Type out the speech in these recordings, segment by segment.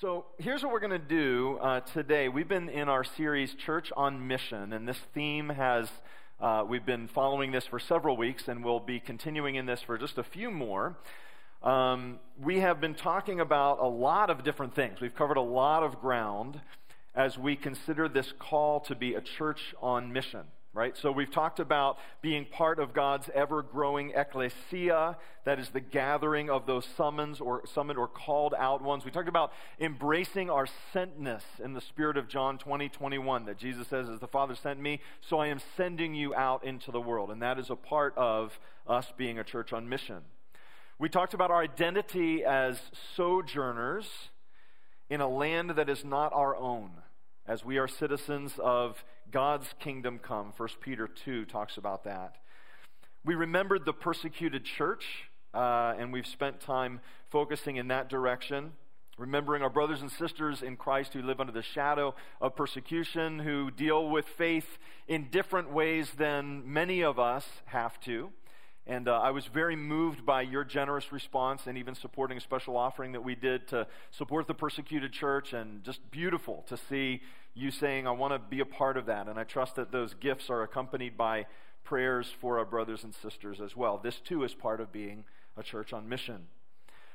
So here's what we're going to do uh, today. We've been in our series Church on Mission, and this theme has, uh, we've been following this for several weeks, and we'll be continuing in this for just a few more. Um, we have been talking about a lot of different things. We've covered a lot of ground as we consider this call to be a church on mission right? So we've talked about being part of God's ever growing ecclesia, that is the gathering of those summons or summoned or called out ones. We talked about embracing our sentness in the spirit of John 20, 21, that Jesus says, As the Father sent me, so I am sending you out into the world. And that is a part of us being a church on mission. We talked about our identity as sojourners in a land that is not our own as we are citizens of God's kingdom come. 1 Peter 2 talks about that. We remembered the persecuted church, uh, and we've spent time focusing in that direction. Remembering our brothers and sisters in Christ who live under the shadow of persecution, who deal with faith in different ways than many of us have to. And uh, I was very moved by your generous response and even supporting a special offering that we did to support the persecuted church. And just beautiful to see you saying, I want to be a part of that. And I trust that those gifts are accompanied by prayers for our brothers and sisters as well. This too is part of being a church on mission.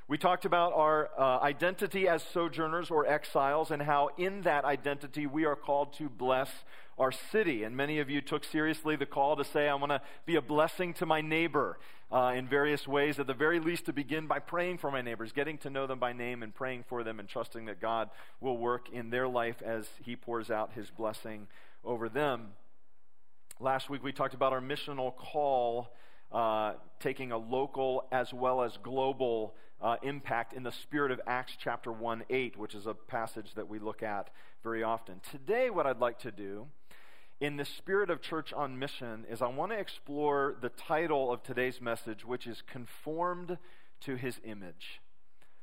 We talked about our uh, identity as sojourners or exiles and how in that identity we are called to bless our city. And many of you took seriously the call to say, I want to be a blessing to my neighbor uh, in various ways, at the very least to begin by praying for my neighbors, getting to know them by name and praying for them and trusting that God will work in their life as He pours out His blessing over them. Last week we talked about our missional call, uh, taking a local as well as global uh, impact in the spirit of Acts chapter 1 8, which is a passage that we look at very often. Today, what I'd like to do in the spirit of church on mission is I want to explore the title of today's message, which is Conformed to His Image.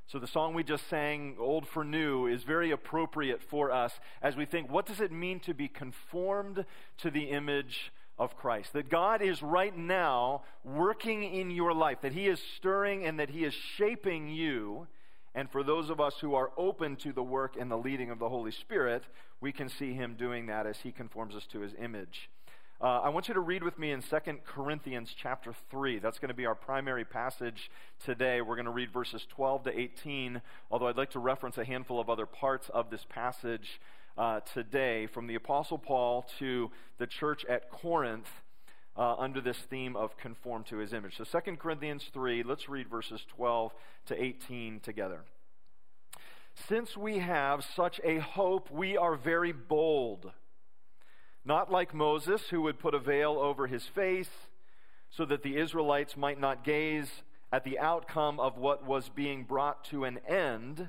So the song we just sang, Old for New, is very appropriate for us as we think, what does it mean to be conformed to the image of Christ. That God is right now working in your life, that He is stirring and that He is shaping you. And for those of us who are open to the work and the leading of the Holy Spirit, we can see Him doing that as He conforms us to His image. Uh, I want you to read with me in 2 Corinthians chapter 3. That's going to be our primary passage today. We're going to read verses 12 to 18, although I'd like to reference a handful of other parts of this passage uh, today from the Apostle Paul to the church at Corinth uh, under this theme of conform to his image. So 2 Corinthians 3, let's read verses 12 to 18 together. Since we have such a hope, we are very bold. Not like Moses, who would put a veil over his face so that the Israelites might not gaze at the outcome of what was being brought to an end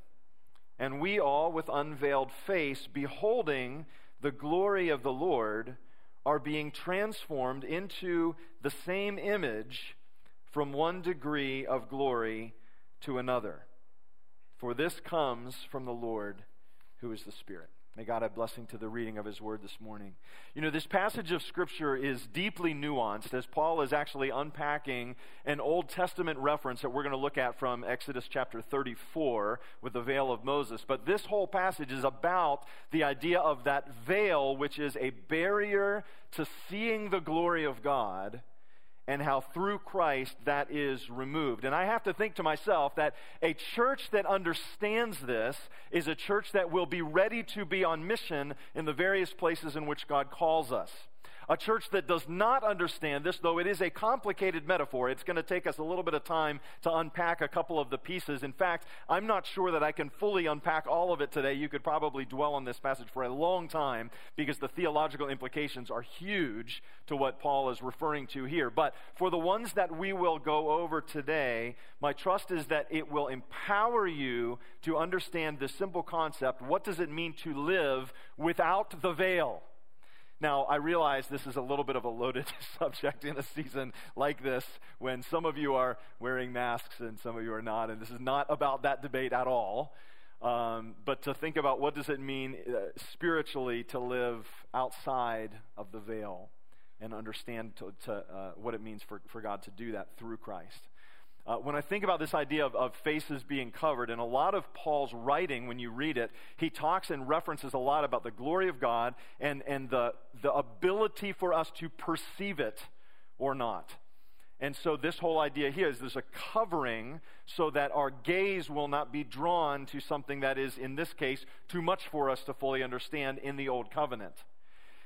And we all, with unveiled face, beholding the glory of the Lord, are being transformed into the same image from one degree of glory to another. For this comes from the Lord who is the Spirit. May God have blessing to the reading of his word this morning. You know, this passage of scripture is deeply nuanced as Paul is actually unpacking an Old Testament reference that we're going to look at from Exodus chapter 34 with the veil of Moses. But this whole passage is about the idea of that veil, which is a barrier to seeing the glory of God and how through Christ that is removed. And I have to think to myself that a church that understands this is a church that will be ready to be on mission in the various places in which God calls us. A church that does not understand this, though it is a complicated metaphor, it's going to take us a little bit of time to unpack a couple of the pieces. In fact, I'm not sure that I can fully unpack all of it today. You could probably dwell on this passage for a long time because the theological implications are huge to what Paul is referring to here. But for the ones that we will go over today, my trust is that it will empower you to understand this simple concept. What does it mean to live without the veil? Now, I realize this is a little bit of a loaded subject in a season like this when some of you are wearing masks and some of you are not, and this is not about that debate at all. Um, but to think about what does it mean uh, spiritually to live outside of the veil and understand to, to, uh, what it means for, for God to do that through Christ. Uh, when I think about this idea of, of, faces being covered, and a lot of Paul's writing, when you read it, he talks and references a lot about the glory of God and, and the, the ability for us to perceive it or not. And so, this whole idea here is there's a covering so that our gaze will not be drawn to something that is, in this case, too much for us to fully understand in the Old Covenant.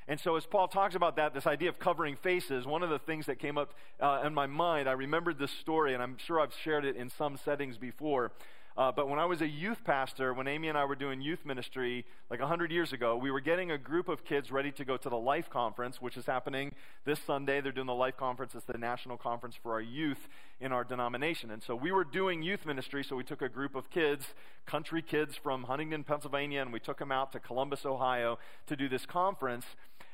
And so, as Paul talks about that, this idea of covering faces, one of the things that came up uh, in my mind, I remembered this story, and I'm sure I've shared it in some settings before. Uh, but when I was a youth pastor, when Amy and I were doing youth ministry like 100 years ago, we were getting a group of kids ready to go to the Life Conference, which is happening this Sunday. They're doing the Life Conference. It's the national conference for our youth in our denomination. And so we were doing youth ministry, so we took a group of kids, country kids from Huntingdon, Pennsylvania, and we took them out to Columbus, Ohio to do this conference.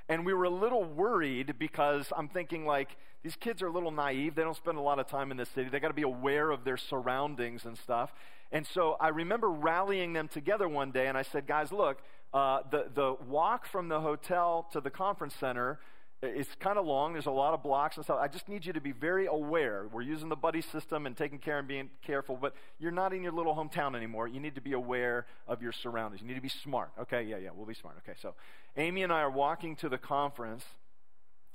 And we were a little worried because I'm thinking, like, these kids are a little naive. They don't spend a lot of time in the city. They got to be aware of their surroundings and stuff. And so I remember rallying them together one day, and I said, guys, look, uh, the, the walk from the hotel to the conference center it's kind of long. There's a lot of blocks and stuff. I just need you to be very aware. We're using the buddy system and taking care and being careful, but you're not in your little hometown anymore. You need to be aware of your surroundings. You need to be smart. Okay, yeah, yeah, we'll be smart. Okay, so Amy and I are walking to the conference,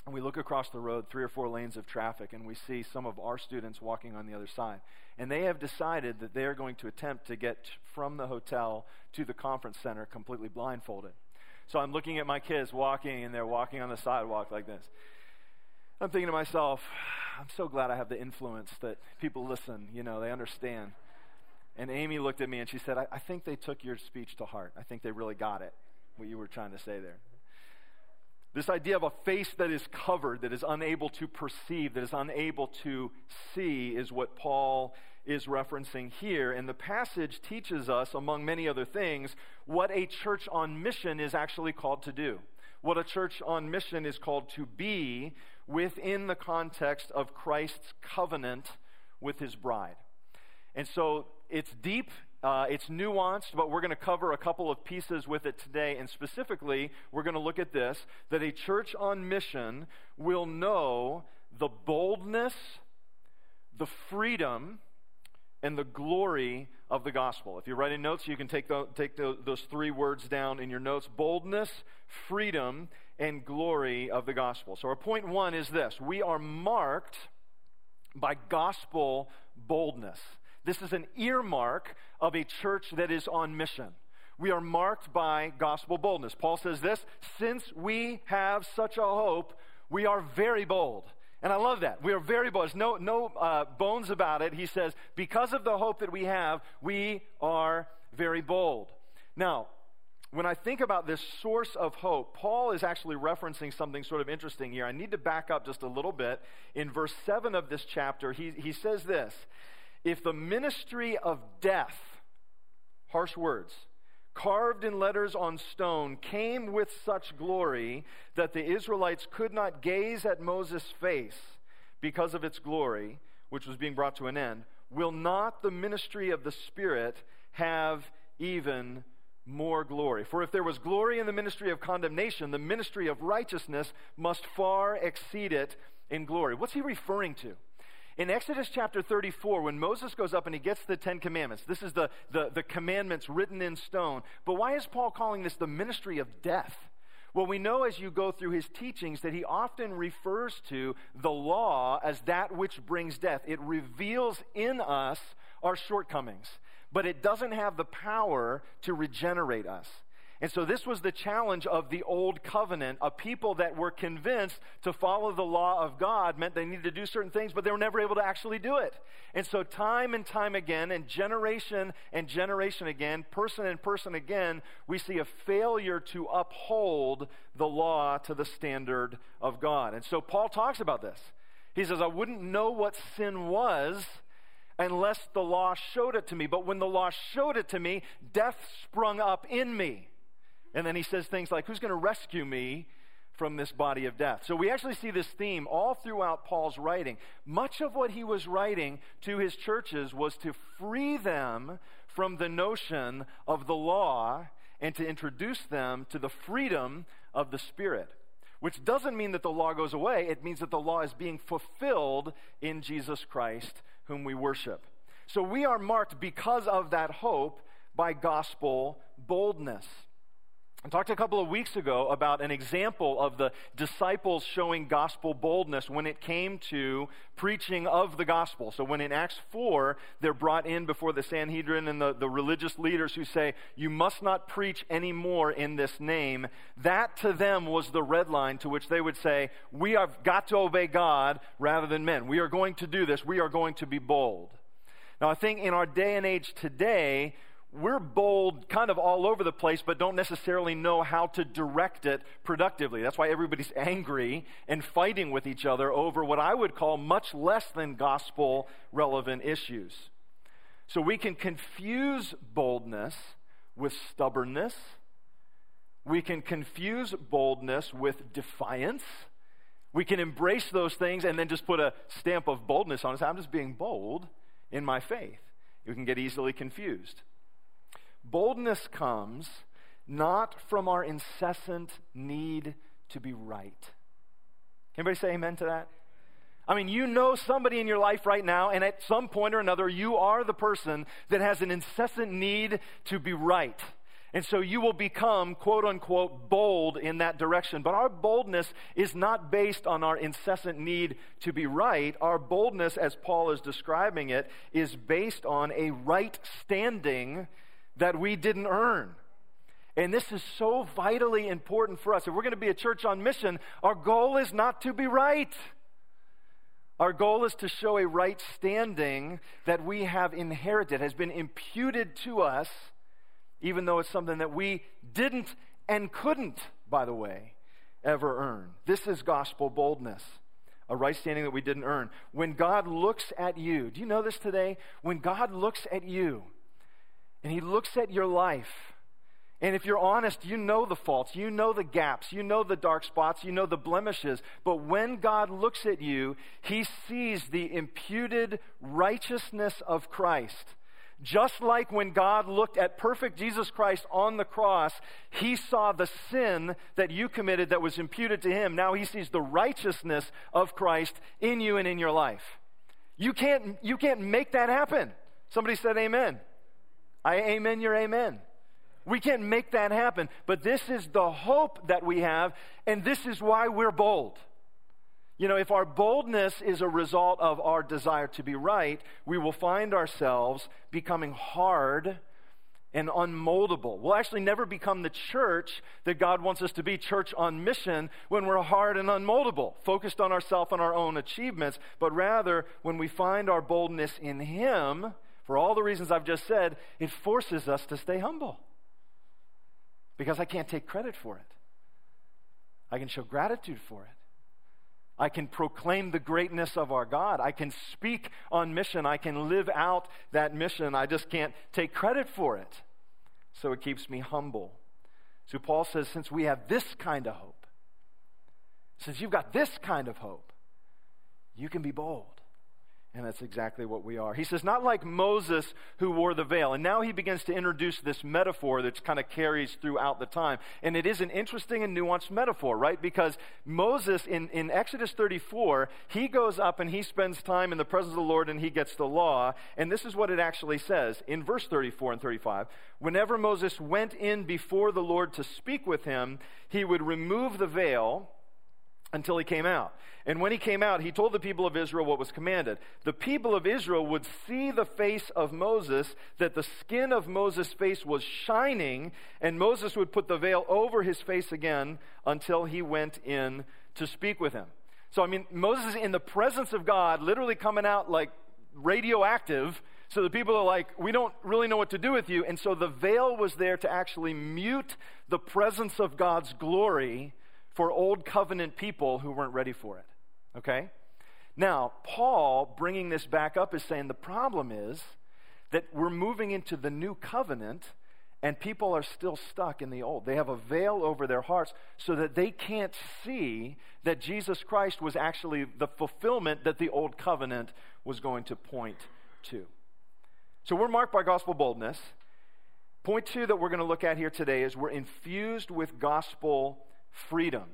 and we look across the road, three or four lanes of traffic, and we see some of our students walking on the other side. And they have decided that they are going to attempt to get from the hotel to the conference center completely blindfolded. So I'm looking at my kids walking, and they're walking on the sidewalk like this. I'm thinking to myself, I'm so glad I have the influence that people listen, you know, they understand. And Amy looked at me and she said, I, I think they took your speech to heart. I think they really got it, what you were trying to say there. This idea of a face that is covered, that is unable to perceive, that is unable to see, is what Paul is referencing here. And the passage teaches us, among many other things, what a church on mission is actually called to do. What a church on mission is called to be within the context of Christ's covenant with his bride. And so it's deep, uh, it's nuanced, but we're going to cover a couple of pieces with it today. And specifically, we're going to look at this that a church on mission will know the boldness, the freedom, and the glory of the gospel. If you're writing notes, you can take, the, take the, those three words down in your notes boldness, freedom, and glory of the gospel. So, our point one is this we are marked by gospel boldness. This is an earmark of a church that is on mission. We are marked by gospel boldness. Paul says this since we have such a hope, we are very bold. And I love that. We are very bold. There's no, no uh, bones about it. He says, because of the hope that we have, we are very bold. Now, when I think about this source of hope, Paul is actually referencing something sort of interesting here. I need to back up just a little bit. In verse 7 of this chapter, he, he says this If the ministry of death, harsh words, carved in letters on stone, came with such glory that the Israelites could not gaze at Moses' face because of its glory, which was being brought to an end, will not the ministry of the Spirit have even more glory? For if there was glory in the ministry of condemnation, the ministry of righteousness must far exceed it in glory. What's he referring to? In Exodus chapter 34, when Moses goes up and he gets the Ten Commandments, this is the, the, the commandments written in stone. But why is Paul calling this the ministry of death? Well, we know as you go through his teachings that he often refers to the law as that which brings death. It reveals in us our shortcomings, but it doesn't have the power to regenerate us. And so, this was the challenge of the old covenant. A people that were convinced to follow the law of God meant they needed to do certain things, but they were never able to actually do it. And so, time and time again, and generation and generation again, person and person again, we see a failure to uphold the law to the standard of God. And so, Paul talks about this. He says, I wouldn't know what sin was unless the law showed it to me. But when the law showed it to me, death sprung up in me. And then he says things like, Who's going to rescue me from this body of death? So we actually see this theme all throughout Paul's writing. Much of what he was writing to his churches was to free them from the notion of the law and to introduce them to the freedom of the Spirit. Which doesn't mean that the law goes away, it means that the law is being fulfilled in Jesus Christ, whom we worship. So we are marked because of that hope by gospel boldness. I talked a couple of weeks ago about an example of the disciples showing gospel boldness when it came to preaching of the gospel. So, when in Acts 4, they're brought in before the Sanhedrin and the, the religious leaders who say, You must not preach anymore in this name, that to them was the red line to which they would say, We have got to obey God rather than men. We are going to do this. We are going to be bold. Now, I think in our day and age today, we're bold kind of all over the place, but don't necessarily know how to direct it productively. That's why everybody's angry and fighting with each other over what I would call much less than gospel relevant issues. So we can confuse boldness with stubbornness. We can confuse boldness with defiance. We can embrace those things and then just put a stamp of boldness on it. I'm just being bold in my faith. We can get easily confused. Boldness comes not from our incessant need to be right. Can anybody say amen to that? I mean, you know somebody in your life right now, and at some point or another, you are the person that has an incessant need to be right. And so you will become, quote unquote, bold in that direction. But our boldness is not based on our incessant need to be right. Our boldness, as Paul is describing it, is based on a right standing that we didn't earn. And this is so vitally important for us. If we're going to be a church on mission, our goal is not to be right. Our goal is to show a right standing that we have inherited, has been imputed to us, even though it's something that we didn't and couldn't, by the way, ever earn. This is gospel boldness, a right standing that we didn't earn. When God looks at you, do you know this today? When God looks at you, and He looks at your life. And if you're honest, you know the faults, you know the gaps, you know the dark spots, you know the blemishes. But when God looks at you, He sees the imputed righteousness of Christ. Just like when God looked at perfect Jesus Christ on the cross, He saw the sin that you committed that was imputed to Him. Now He sees the righteousness of Christ in you and in your life. You can't, you can't make that happen. Somebody said amen. I amen your amen. We can't make that happen, but this is the hope that we have, and this is why we're bold. You know, if our boldness is a result of our desire to be right, we will find ourselves becoming hard and unmoldable. We'll actually never become the church that God wants us to be, church on mission, when we're hard and unmoldable, focused on ourselves and our own achievements, but rather when we find our boldness in Him for all the reasons I've just said, it forces us to stay humble. Because I can't take credit for it. I can show gratitude for it. I can proclaim the greatness of our God. I can speak on mission. I can live out that mission. I just can't take credit for it. So it keeps me humble. So Paul says, since we have this kind of hope, since you've got this kind of hope, you can be bold. And that's exactly what we are. He says, not like Moses who wore the veil. And now he begins to introduce this metaphor that kind of carries throughout the time. And it is an interesting and nuanced metaphor, right? Because Moses in, in Exodus 34, he goes up and he spends time in the presence of the Lord and he gets the law. And this is what it actually says in verse 34 and 35. Whenever Moses went in before the Lord to speak with him, he would remove the veil until he came out. And when he came out, he told the people of Israel what was commanded. The people of Israel would see the face of Moses, that the skin of Moses' face was shining, and Moses would put the veil over his face again until he went in to speak with him. So, I mean, Moses in the presence of God, literally coming out like radioactive. So the people are like, we don't really know what to do with you. And so the veil was there to actually mute the presence of God's glory for old covenant people who weren't ready for it. Okay? Now, Paul bringing this back up is saying the problem is that we're moving into the new covenant and people are still stuck in the old. They have a veil over their hearts so that they can't see that Jesus Christ was actually the fulfillment that the old covenant was going to point to. So we're marked by gospel boldness. Point two that we're going to look at here today is we're infused with gospel freedom.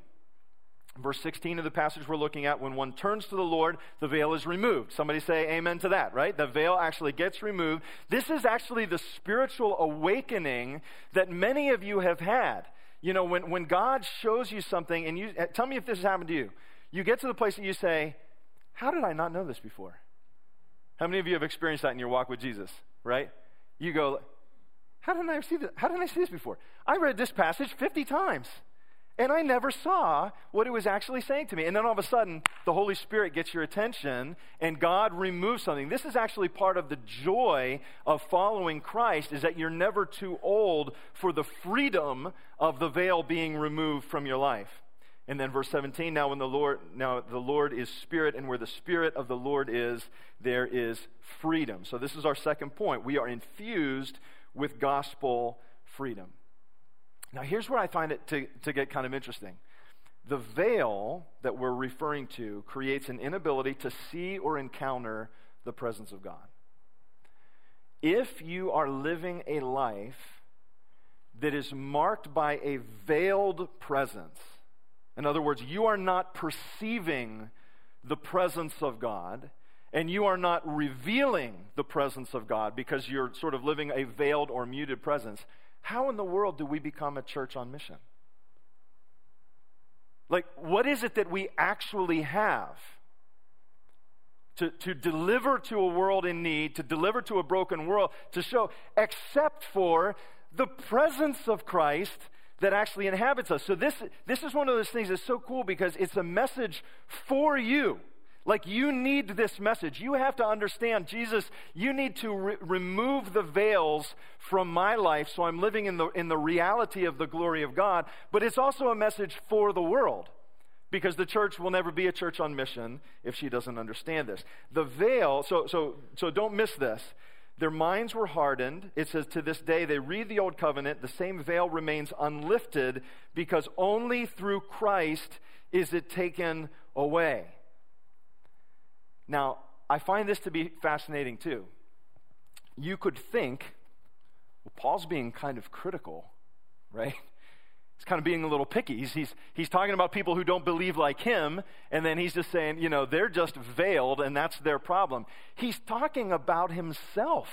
Verse 16 of the passage we're looking at, when one turns to the Lord, the veil is removed. Somebody say amen to that, right? The veil actually gets removed. This is actually the spiritual awakening that many of you have had. You know, when, when God shows you something, and you eh, tell me if this has happened to you, you get to the place that you say, How did I not know this before? How many of you have experienced that in your walk with Jesus, right? You go, How didn't I see this? How didn't I see this before? I read this passage 50 times. And I never saw what it was actually saying to me. And then all of a sudden, the Holy Spirit gets your attention and God removes something. This is actually part of the joy of following Christ is that you're never too old for the freedom of the veil being removed from your life. And then verse 17, now when the Lord now the Lord is spirit and where the spirit of the Lord is, there is freedom. So this is our second point. We are infused with gospel freedom. Now, here's where I find it to, to get kind of interesting. The veil that we're referring to creates an inability to see or encounter the presence of God. If you are living a life that is marked by a veiled presence, in other words, you are not perceiving the presence of God, and you are not revealing the presence of God because you're sort of living a veiled or muted presence, how in the world do we become a church on mission? Like, what is it that we actually have to, to deliver to a world in need, to deliver to a broken world, to show, except for the presence of Christ that actually inhabits us? So, this, this is one of those things that's so cool because it's a message for you. Like, you need this message. You have to understand, Jesus, you need to re- remove the veils from my life so I'm living in the, in the reality of the glory of God. But it's also a message for the world because the church will never be a church on mission if she doesn't understand this. The veil, so, so, so don't miss this. Their minds were hardened. It says, to this day, they read the old covenant. The same veil remains unlifted because only through Christ is it taken away. Now, I find this to be fascinating too. You could think, well, Paul's being kind of critical, right? He's kind of being a little picky. He's, he's, he's talking about people who don't believe like him, and then he's just saying, you know, they're just veiled, and that's their problem. He's talking about himself.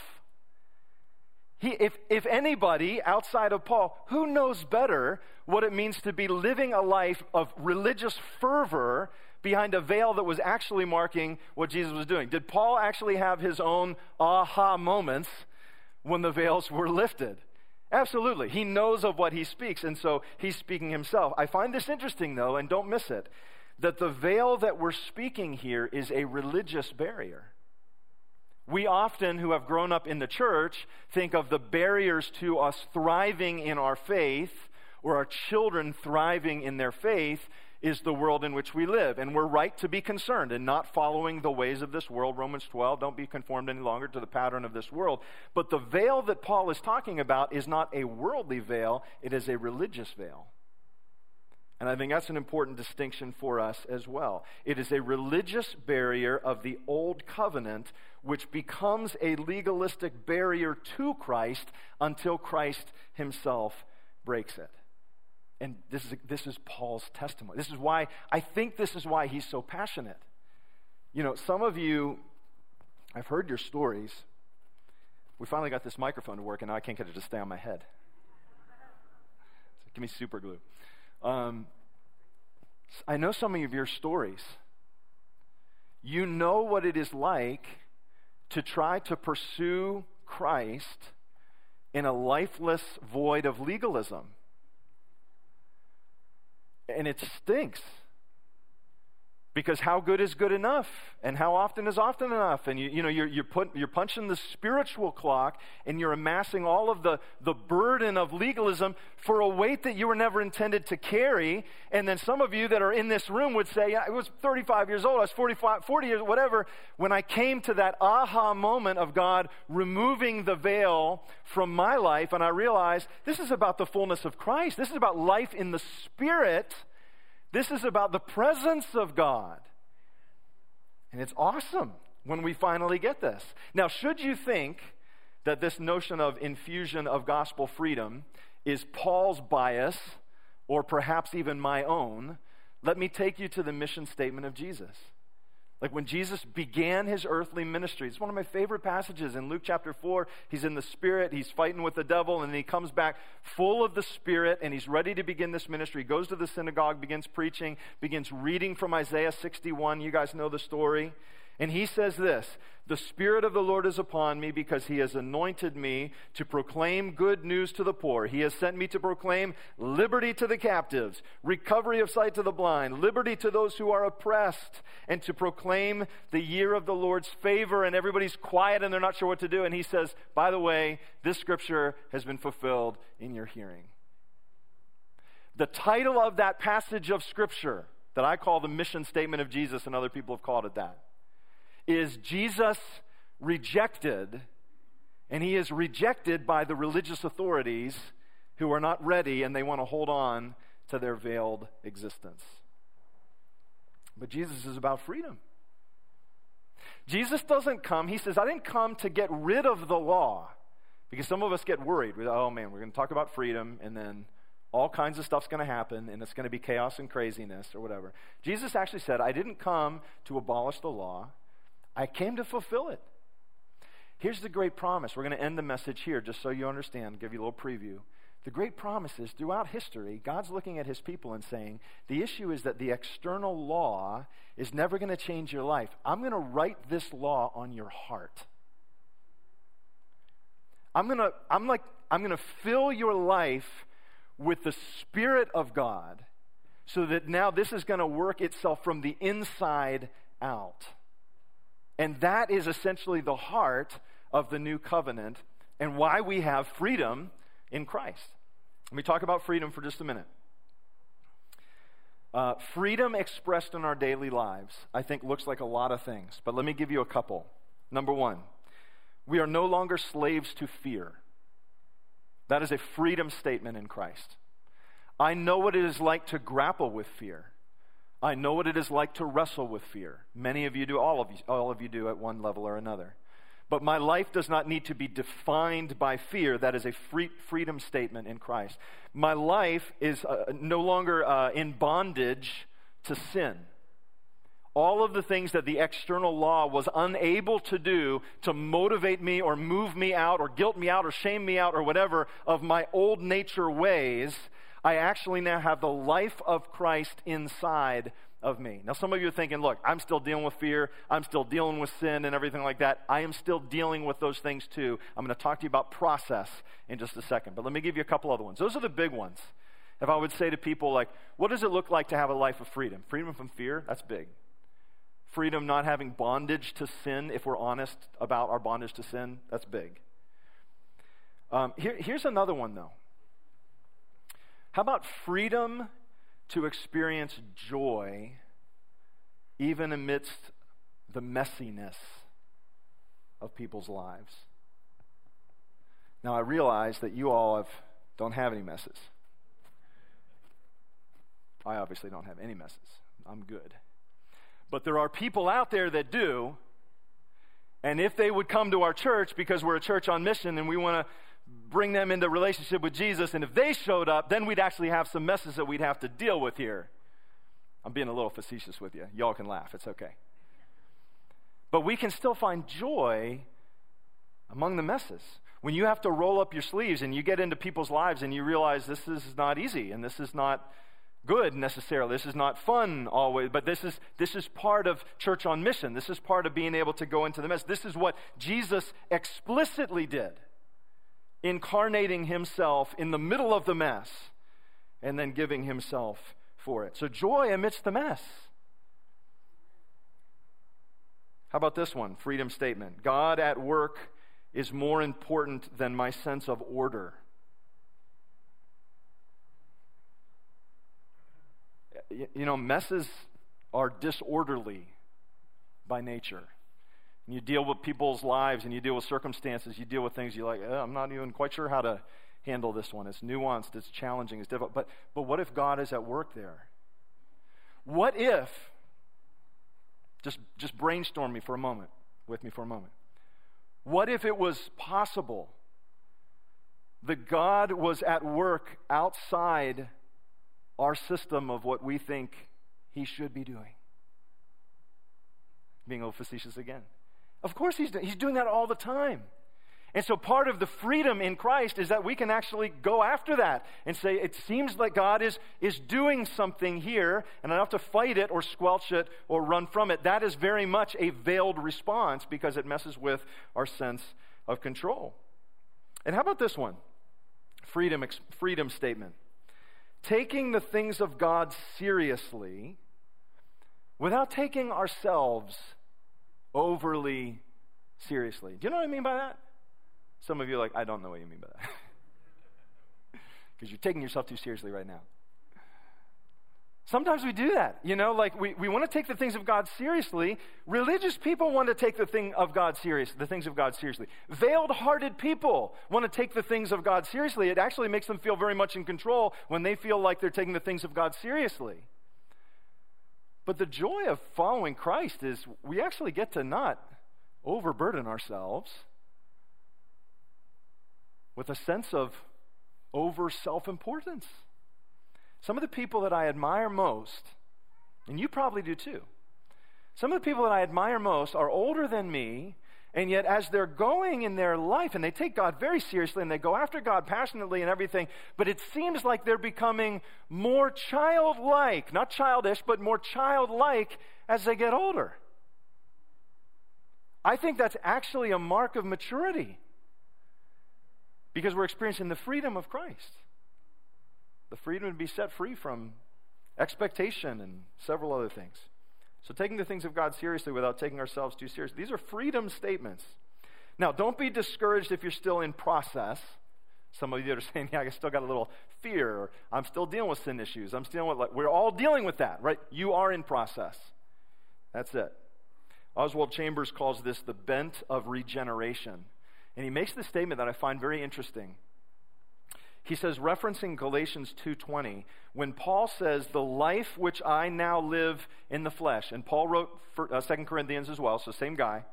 He, if, if anybody outside of Paul, who knows better what it means to be living a life of religious fervor behind a veil that was actually marking what Jesus was doing. Did Paul actually have his own aha moments when the veils were lifted? Absolutely. He knows of what he speaks, and so he's speaking himself. I find this interesting, though, and don't miss it, that the veil that we're speaking here is a religious barrier. We often, who have grown up in the church, think of the barriers to us thriving in our faith or our children thriving in their faith is the world in which we live. And we're right to be concerned and not following the ways of this world. Romans 12, don't be conformed any longer to the pattern of this world. But the veil that Paul is talking about is not a worldly veil, it is a religious veil. And I think that's an important distinction for us as well. It is a religious barrier of the old covenant, which becomes a legalistic barrier to Christ until Christ himself breaks it. And this is, this is Paul's testimony. This is why, I think this is why he's so passionate. You know, some of you, I've heard your stories. We finally got this microphone to work, and now I can't get it to stay on my head. So give me super glue. Um, I know some of your stories. You know what it is like to try to pursue Christ in a lifeless void of legalism. And it stinks. Because how good is good enough? And how often is often enough? And you, you know, you're, you're, put, you're punching the spiritual clock and you're amassing all of the, the burden of legalism for a weight that you were never intended to carry. And then some of you that are in this room would say, I was 35 years old, I was 45, 40 years, whatever, when I came to that aha moment of God removing the veil from my life and I realized this is about the fullness of Christ. This is about life in the Spirit this is about the presence of God. And it's awesome when we finally get this. Now, should you think that this notion of infusion of gospel freedom is Paul's bias or perhaps even my own, let me take you to the mission statement of Jesus. Like when Jesus began his earthly ministry, it's one of my favorite passages in Luke chapter 4. He's in the Spirit, he's fighting with the devil, and then he comes back full of the Spirit, and he's ready to begin this ministry. He goes to the synagogue, begins preaching, begins reading from Isaiah 61. You guys know the story. And he says this The Spirit of the Lord is upon me because he has anointed me to proclaim good news to the poor. He has sent me to proclaim liberty to the captives, recovery of sight to the blind, liberty to those who are oppressed, and to proclaim the year of the Lord's favor. And everybody's quiet and they're not sure what to do. And he says, By the way, this scripture has been fulfilled in your hearing. The title of that passage of scripture that I call the mission statement of Jesus, and other people have called it that is Jesus rejected, and he is rejected by the religious authorities who are not ready and they want to hold on to their veiled existence. But Jesus is about freedom. Jesus doesn't come, he says, I didn't come to get rid of the law. Because some of us get worried. We, oh man, we're going to talk about freedom, and then all kinds of stuff's going to happen, and it's going to be chaos and craziness or whatever. Jesus actually said, I didn't come to abolish the law, I came to fulfill it. Here's the great promise. We're going to end the message here just so you understand, give you a little preview. The great promise is throughout history, God's looking at his people and saying, the issue is that the external law is never going to change your life. I'm going to write this law on your heart. I'm going to I'm like I'm going to fill your life with the spirit of God so that now this is going to work itself from the inside out. And that is essentially the heart of the new covenant and why we have freedom in Christ. Let me talk about freedom for just a minute. Uh, freedom expressed in our daily lives, I think, looks like a lot of things, but let me give you a couple. Number one, we are no longer slaves to fear. That is a freedom statement in Christ. I know what it is like to grapple with fear. I know what it is like to wrestle with fear. Many of you do, all of you, all of you do at one level or another. But my life does not need to be defined by fear. That is a free, freedom statement in Christ. My life is uh, no longer uh, in bondage to sin. All of the things that the external law was unable to do to motivate me or move me out or guilt me out or shame me out or whatever of my old nature ways I actually now have the life of Christ inside of me. Now, some of you are thinking, look, I'm still dealing with fear. I'm still dealing with sin and everything like that. I am still dealing with those things too. I'm going to talk to you about process in just a second. But let me give you a couple other ones. Those are the big ones. If I would say to people, like, what does it look like to have a life of freedom? Freedom from fear, that's big. Freedom not having bondage to sin, if we're honest about our bondage to sin, that's big. Um, here, here's another one, though. How about freedom to experience joy even amidst the messiness of people's lives? Now, I realize that you all have, don't have any messes. I obviously don't have any messes. I'm good. But there are people out there that do. And if they would come to our church because we're a church on mission and we want to bring them into relationship with Jesus. And if they showed up, then we'd actually have some messes that we'd have to deal with here. I'm being a little facetious with you. Y'all can laugh, it's okay. But we can still find joy among the messes. When you have to roll up your sleeves and you get into people's lives and you realize this is not easy and this is not good necessarily. This is not fun always, but this is, this is part of church on mission. This is part of being able to go into the mess. This is what Jesus explicitly did, incarnating himself in the middle of the mess and then giving himself for it. So joy amidst the mess. How about this one? Freedom statement. God at work is more important than my sense of order. You know, messes are disorderly by nature. And you deal with people's lives and you deal with circumstances, you deal with things you're like, oh, I'm not even quite sure how to handle this one. It's nuanced, it's challenging, it's difficult. But, but what if God is at work there? What if, just, just brainstorm me for a moment, with me for a moment. What if it was possible that God was at work outside our system of what we think He should be doing? Being a little facetious again. Of course, He's, he's doing that all the time. And so part of the freedom in Christ is that we can actually go after that and say, it seems like God is, is doing something here, and I don't have to fight it or squelch it or run from it. That is very much a veiled response because it messes with our sense of control. And how about this one? Freedom, freedom statement. Taking the things of God seriously without taking ourselves overly seriously. Do you know what I mean by that? Some of you are like, I don't know what you mean by that. Because you're taking yourself too seriously right now. Sometimes we do that. You know, like we, we want to take the things of God seriously. Religious people want to take the thing of God serious, the things of God seriously. Veiled hearted people want to take the things of God seriously. It actually makes them feel very much in control when they feel like they're taking the things of God seriously. But the joy of following Christ is we actually get to not overburden ourselves with a sense of over self importance. Some of the people that I admire most, and you probably do too, some of the people that I admire most are older than me, and yet as they're going in their life, and they take God very seriously, and they go after God passionately and everything, but it seems like they're becoming more childlike, not childish, but more childlike as they get older. I think that's actually a mark of maturity because we're experiencing the freedom of Christ. The freedom to be set free from expectation and several other things. So, taking the things of God seriously without taking ourselves too seriously. These are freedom statements. Now, don't be discouraged if you're still in process. Some of you are saying, yeah, I still got a little fear. Or, I'm still dealing with sin issues. I'm still with, like, we're all dealing with that, right? You are in process. That's it. Oswald Chambers calls this the bent of regeneration. And he makes this statement that I find very interesting. He says referencing Galatians 2:20, when Paul says the life which I now live in the flesh, and Paul wrote for, uh, 2 Corinthians as well, so same guy.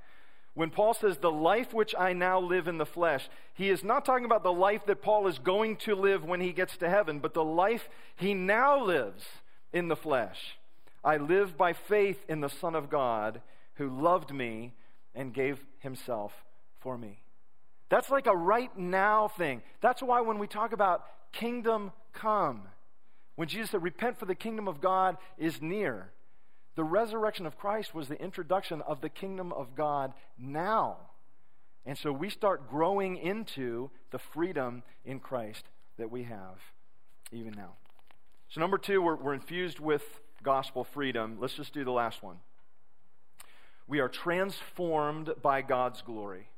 When Paul says the life which I now live in the flesh, he is not talking about the life that Paul is going to live when he gets to heaven, but the life he now lives in the flesh. I live by faith in the Son of God who loved me and gave himself for me. That's like a right now thing. That's why when we talk about kingdom come, when Jesus said, Repent for the kingdom of God is near, the resurrection of Christ was the introduction of the kingdom of God now. And so we start growing into the freedom in Christ that we have even now. So, number two, we're, we're infused with gospel freedom. Let's just do the last one. We are transformed by God's glory.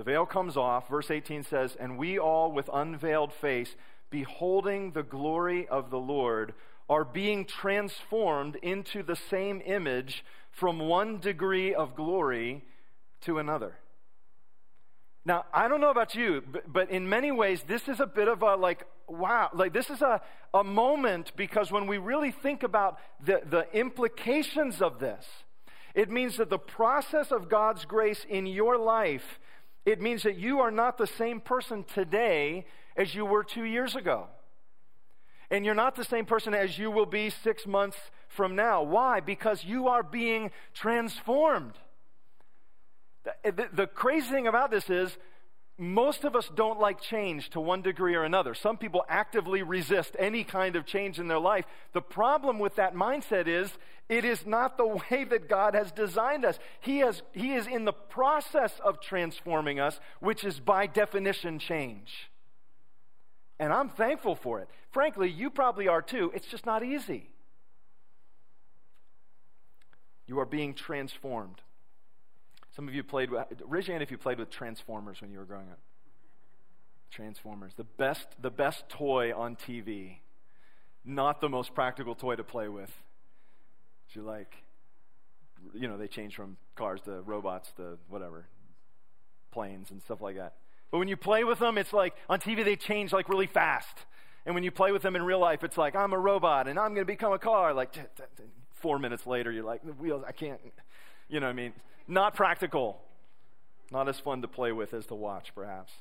The veil comes off. Verse 18 says, And we all, with unveiled face, beholding the glory of the Lord, are being transformed into the same image from one degree of glory to another. Now, I don't know about you, but, but, in many ways, this is a bit of a like, wow, like this is a, a moment because when we really think about the, the implications of this, it means that the process of God's grace in your life it means that you are not the same person today as you were two years ago. And you're not the same person as you will be six months from now. Why? Because you are being transformed. The, the, the crazy thing about this is most of us don't like change to one degree or another. Some people actively resist any kind of change in their life. The problem with that mindset is it is not the way that God has designed us. He, has, he is in the process of transforming us, which is by definition change. And I'm thankful for it. Frankly, you probably are too. It's just not easy. You are being transformed. Some of you played with, raise your hand if you played with Transformers when you were growing up. Transformers, the best, the best toy on TV, not the most practical toy to play with. You like, you know, they change from cars to robots to whatever, planes and stuff like that. But when you play with them, it's like on TV they change like really fast. And when you play with them in real life, it's like I'm a robot and I'm going to become a car. Like t- t- t- four minutes later, you're like the wheels. I can't. You know what I mean? Not practical. Not as fun to play with as to watch, perhaps.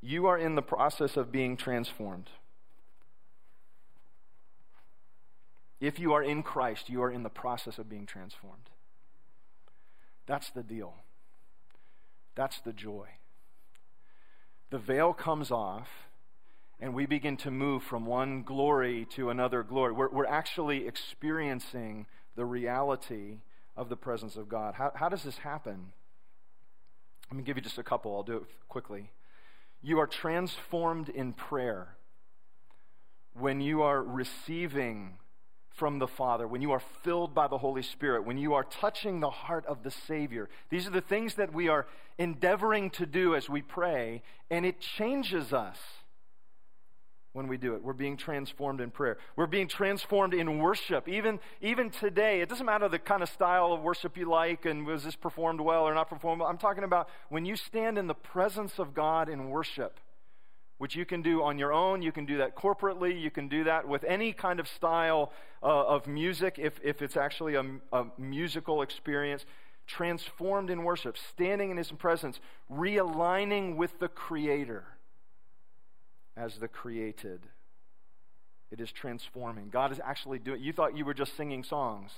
You are in the process of being transformed. If you are in Christ, you are in the process of being transformed. That's the deal. That's the joy. The veil comes off, and we begin to move from one glory to another glory. We're, we're actually experiencing the reality of the presence of God. How, how does this happen? Let me give you just a couple. I'll do it quickly. You are transformed in prayer when you are receiving from the Father, when you are filled by the Holy Spirit, when you are touching the heart of the Savior. These are the things that we are endeavoring to do as we pray, and it changes us when we do it. We're being transformed in prayer. We're being transformed in worship. Even, even today, it doesn't matter the kind of style of worship you like and was this performed well or not performed well. I'm talking about when you stand in the presence of God in worship, which you can do on your own. You can do that corporately. You can do that with any kind of style uh, of music if, if it's actually a, a musical experience. Transformed in worship, standing in His presence, realigning with the Creator as the created. It is transforming. God is actually doing you thought you were just singing songs,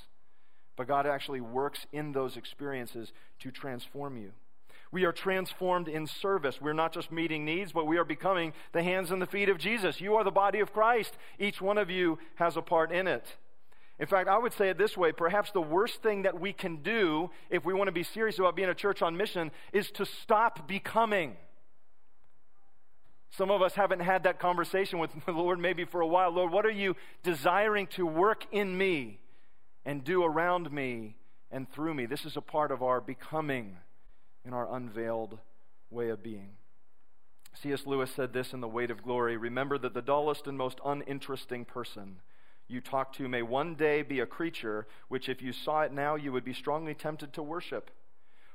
but God actually works in those experiences to transform you. We are transformed in service. We're not just meeting needs, but we are becoming the hands and the feet of Jesus. You are the body of Christ. Each one of you has a part in it. In fact, I would say it this way perhaps the worst thing that we can do if we want to be serious about being a church on mission is to stop becoming. Some of us haven't had that conversation with the Lord maybe for a while. Lord, what are you desiring to work in me and do around me and through me? This is a part of our becoming in our unveiled way of being. C.S. Lewis said this in The Weight of Glory Remember that the dullest and most uninteresting person you talk to may one day be a creature which, if you saw it now, you would be strongly tempted to worship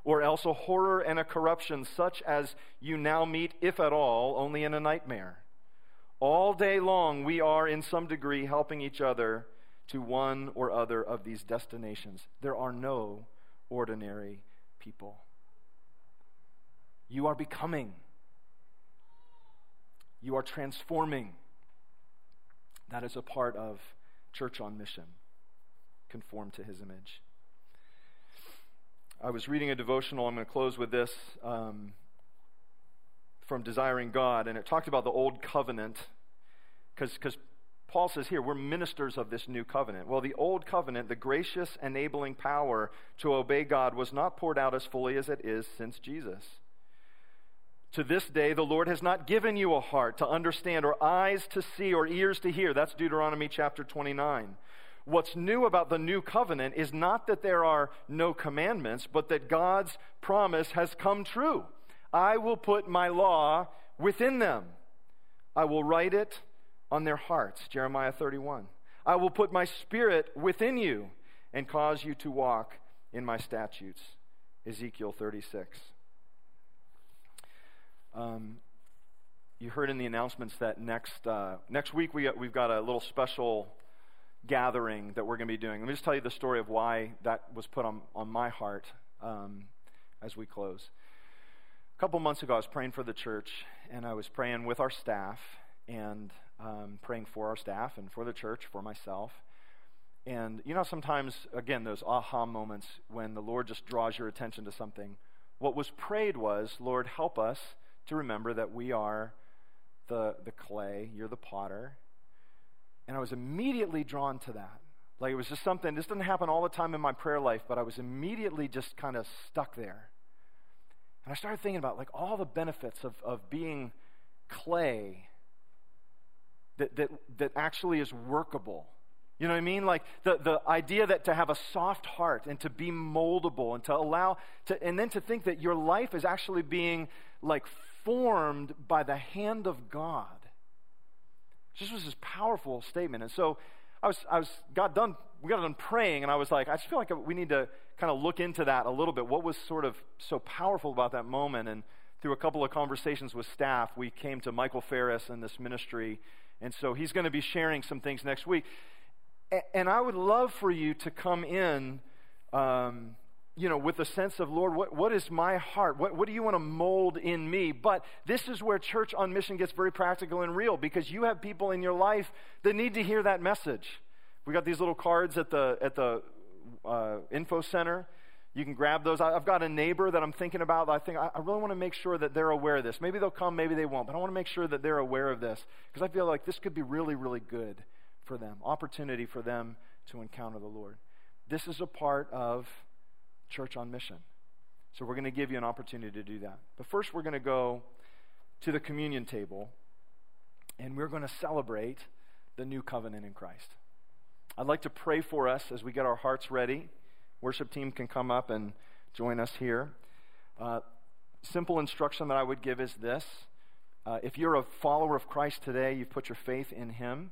or else a horror and a corruption such as you now meet, if at all, only in a nightmare. All day long, we are in some degree helping each other to one or other of these destinations. There are no ordinary people. You are becoming, you are transforming. That is a part of church on mission. Conform to his image. I was reading a devotional. I'm going to close with this um, from Desiring God, and it talked about the old covenant because Paul says here, we're ministers of this new covenant. Well, the old covenant, the gracious enabling power to obey God, was not poured out as fully as it is since Jesus. To this day, the Lord has not given you a heart to understand, or eyes to see, or ears to hear. That's Deuteronomy chapter 29. What's new about the new covenant is not that there are no commandments, but that God's promise has come true. I will put my law within them. I will write it on their hearts. Jeremiah 31. I will put my spirit within you and cause you to walk in my statutes. Ezekiel 36. Um, you heard in the announcements that next, uh, next week we, we've got a little special gathering that we're going to be doing. Let me just tell you the story of why that was put on, on my heart um, as we close. A couple months ago, I was praying for the church, and I was praying with our staff and um, praying for our staff and for the church, for myself. And you know, sometimes, again, those aha moments when the Lord just draws your attention to something what was prayed was, Lord, help us to remember that we are the, the clay, you're the potter. And I was immediately drawn to that. Like it was just something, this doesn't happen all the time in my prayer life, but I was immediately just kind of stuck there. And I started thinking about like all the benefits of, of being clay that, that, that actually is workable. You know what I mean? Like the, the idea that to have a soft heart and to be moldable and to allow to, and then to think that your life is actually being like formed by the hand of God. This was this powerful statement. And so I was, I was, got done, we got done praying, and I was like, I just feel like we need to kind of look into that a little bit. What was sort of so powerful about that moment? And through a couple of conversations with staff, we came to Michael Ferris and this ministry. And so he's going to be sharing some things next week and I would love for you to come in, um, you know, with a sense of, Lord, what, what is my heart? What, what do you want to mold in me? But this is where Church on Mission gets very practical and real because you have people in your life that need to hear that message. We got these little cards at the, at the uh, info center. You can grab those. I've got a neighbor that I'm thinking about. I think I really want to make sure that they're aware of this. Maybe they'll come, maybe they won't, but I want to make sure that they're aware of this because I feel like this could be really, really good for them, opportunity for them to encounter the Lord. This is a part of Church on Mission. So we're going to give you an opportunity to do that. But first, we're going to go to the communion table and we're going to celebrate the new covenant in Christ. I'd like to pray for us as we get our hearts ready. Worship team can come up and join us here. Uh, simple instruction that I would give is this uh, if you're a follower of Christ today, you've put your faith in Him.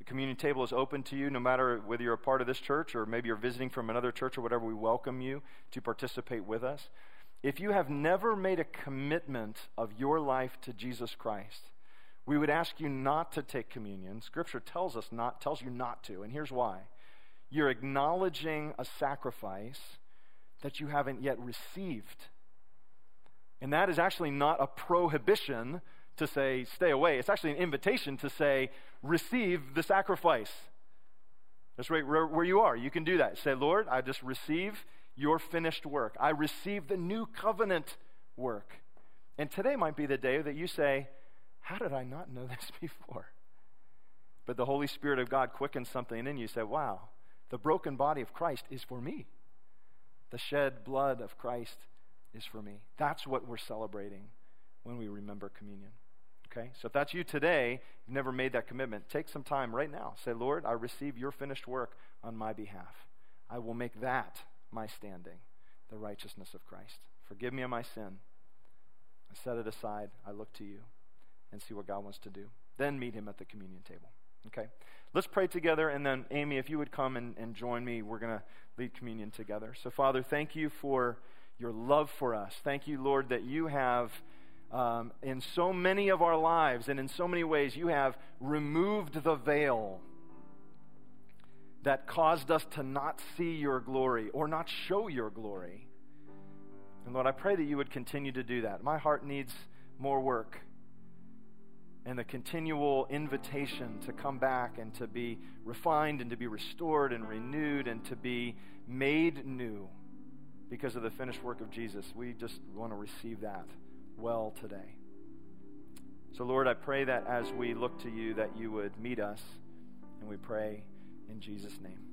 The communion table is open to you no matter whether you're a part of this church or maybe you're visiting from another church or whatever. We welcome you to participate with us. If you have never made a commitment of your life to Jesus Christ, we would ask you not to take communion. Scripture tells us not tells you not to, and here's why. You're acknowledging a sacrifice that you haven't yet received. And that is actually not a prohibition to say, stay away. It's actually an invitation to say, receive the sacrifice. That's right where you are. You can do that. Say, Lord, I just receive your finished work. I receive the new covenant work. And today might be the day that you say, How did I not know this before? But the Holy Spirit of God quickens something in you. Say, Wow, the broken body of Christ is for me. The shed blood of Christ is for me. That's what we're celebrating when we remember communion. Okay? So if that's you today, you've never made that commitment, take some time right now. Say, Lord, I receive your finished work on my behalf. I will make that my standing, the righteousness of Christ. Forgive me of my sin. I set it aside. I look to you and see what God wants to do. Then meet him at the communion table. Okay? Let's pray together, and then, Amy, if you would come and, and join me, we're going to lead communion together. So, Father, thank you for your love for us. Thank you, Lord, that you have um, in so many of our lives and in so many ways, you have removed the veil that caused us to not see your glory or not show your glory. And Lord, I pray that you would continue to do that. My heart needs more work and the continual invitation to come back and to be refined and to be restored and renewed and to be made new because of the finished work of Jesus. We just want to receive that well today. So, Lord, I pray that as we look to you, that you would meet us, and we pray in Jesus' name.